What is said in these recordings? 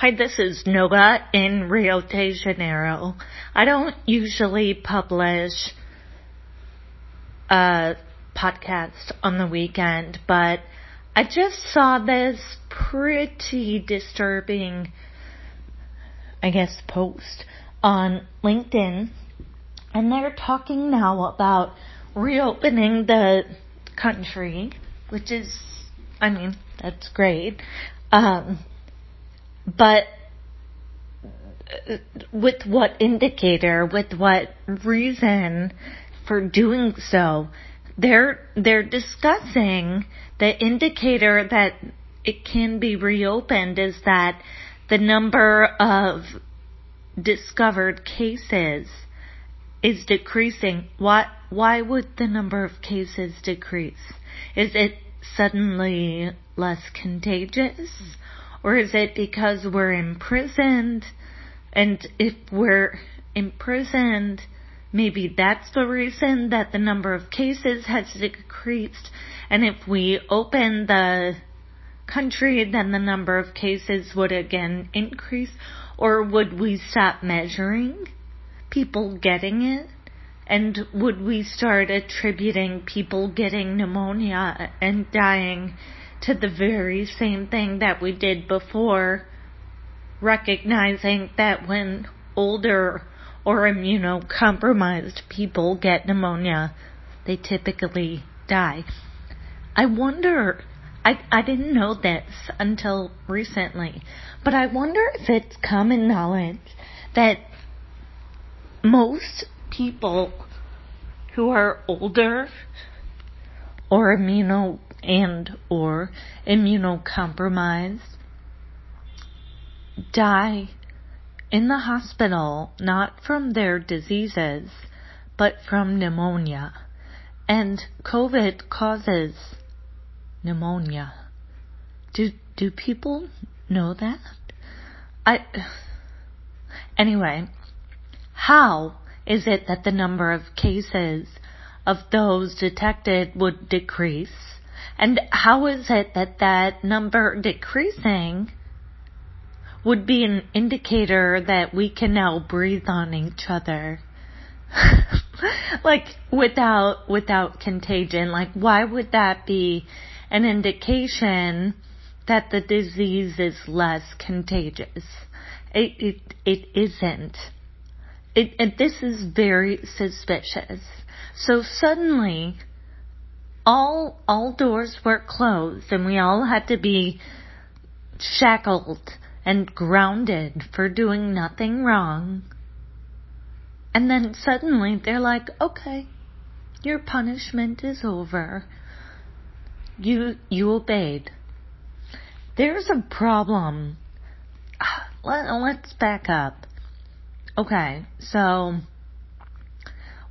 Hi, this is Nova in Rio de Janeiro. I don't usually publish a podcast on the weekend, but I just saw this pretty disturbing, I guess, post on LinkedIn, and they're talking now about reopening the country, which is, I mean, that's great. Um, but uh, with what indicator, with what reason for doing so? They're, they're discussing the indicator that it can be reopened is that the number of discovered cases is decreasing. Why, why would the number of cases decrease? Is it suddenly less contagious? Or is it because we're imprisoned? And if we're imprisoned, maybe that's the reason that the number of cases has decreased. And if we open the country, then the number of cases would again increase. Or would we stop measuring people getting it? And would we start attributing people getting pneumonia and dying to the very same thing that we did before, recognizing that when older or immunocompromised people get pneumonia, they typically die. I wonder, I, I didn't know this until recently, but I wonder if it's common knowledge that most people who are older or immuno and or immunocompromised die in the hospital not from their diseases but from pneumonia. And COVID causes pneumonia. Do do people know that? I Anyway, how is it that the number of cases of those detected would decrease and how is it that that number decreasing would be an indicator that we can now breathe on each other? like without without contagion. Like why would that be an indication that the disease is less contagious? It it, it isn't. It, it this is very suspicious. So suddenly all all doors were closed and we all had to be shackled and grounded for doing nothing wrong. And then suddenly they're like, okay, your punishment is over. You, you obeyed. There's a problem. Let, let's back up. Okay, so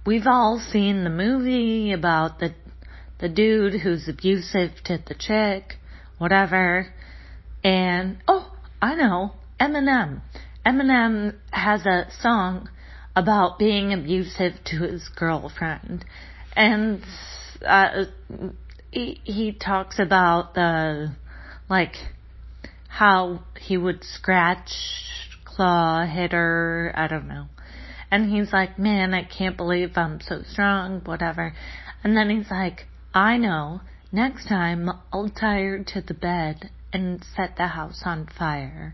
we've all seen the movie about the the dude who's abusive to the chick, whatever. And, oh, I know, Eminem. Eminem has a song about being abusive to his girlfriend. And, uh, he, he talks about the, like, how he would scratch, claw, hit her, I don't know. And he's like, man, I can't believe I'm so strong, whatever. And then he's like, I know. Next time, I'll tie her to the bed and set the house on fire.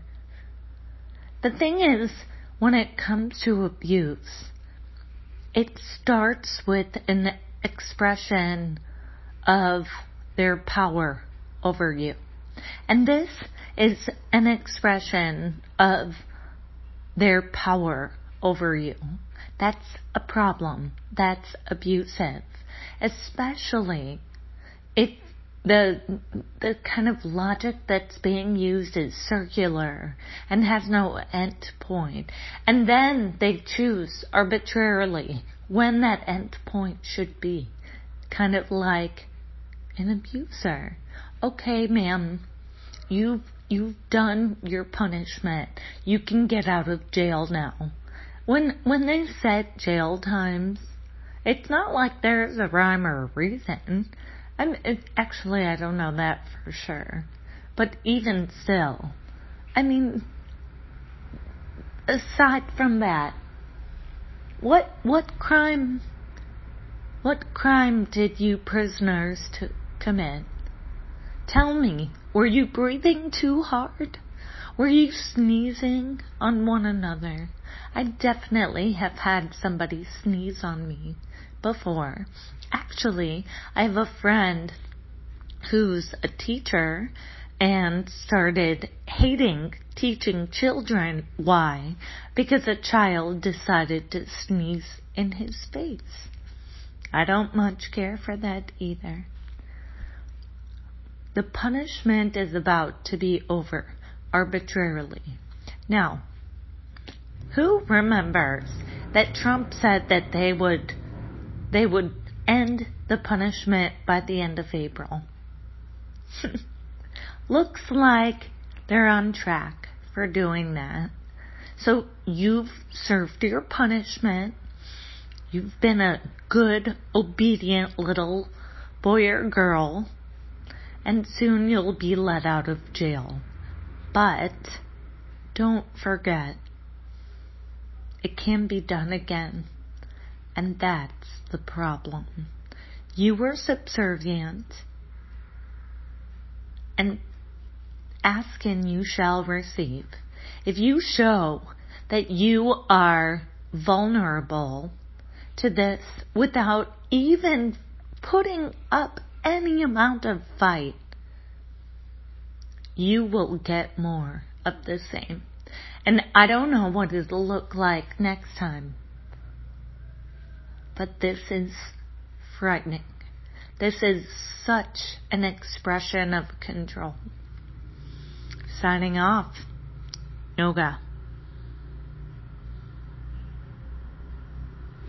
The thing is, when it comes to abuse, it starts with an expression of their power over you. And this is an expression of their power over you. That's a problem. That's abusive especially if the the kind of logic that's being used is circular and has no end. And then they choose arbitrarily when that end point should be. Kind of like an abuser. Okay, ma'am, you've you've done your punishment. You can get out of jail now. When when they set jail times it's not like there's a rhyme or a reason. I'm, actually, I don't know that for sure. But even still, I mean, aside from that, what what crime what crime did you prisoners to commit? Tell me, were you breathing too hard? Were you sneezing on one another? I definitely have had somebody sneeze on me before. Actually, I have a friend who's a teacher and started hating teaching children. Why? Because a child decided to sneeze in his face. I don't much care for that either. The punishment is about to be over arbitrarily. Now, who remembers that Trump said that they would they would end the punishment by the end of April? Looks like they're on track for doing that. So you've served your punishment. You've been a good, obedient little boy or girl, and soon you'll be let out of jail. But don't forget, it can be done again. And that's the problem. You were subservient, and ask and you shall receive. If you show that you are vulnerable to this without even putting up any amount of fight, you will get more of the same. And I don't know what it'll look like next time. But this is frightening. This is such an expression of control. Signing off. Yoga.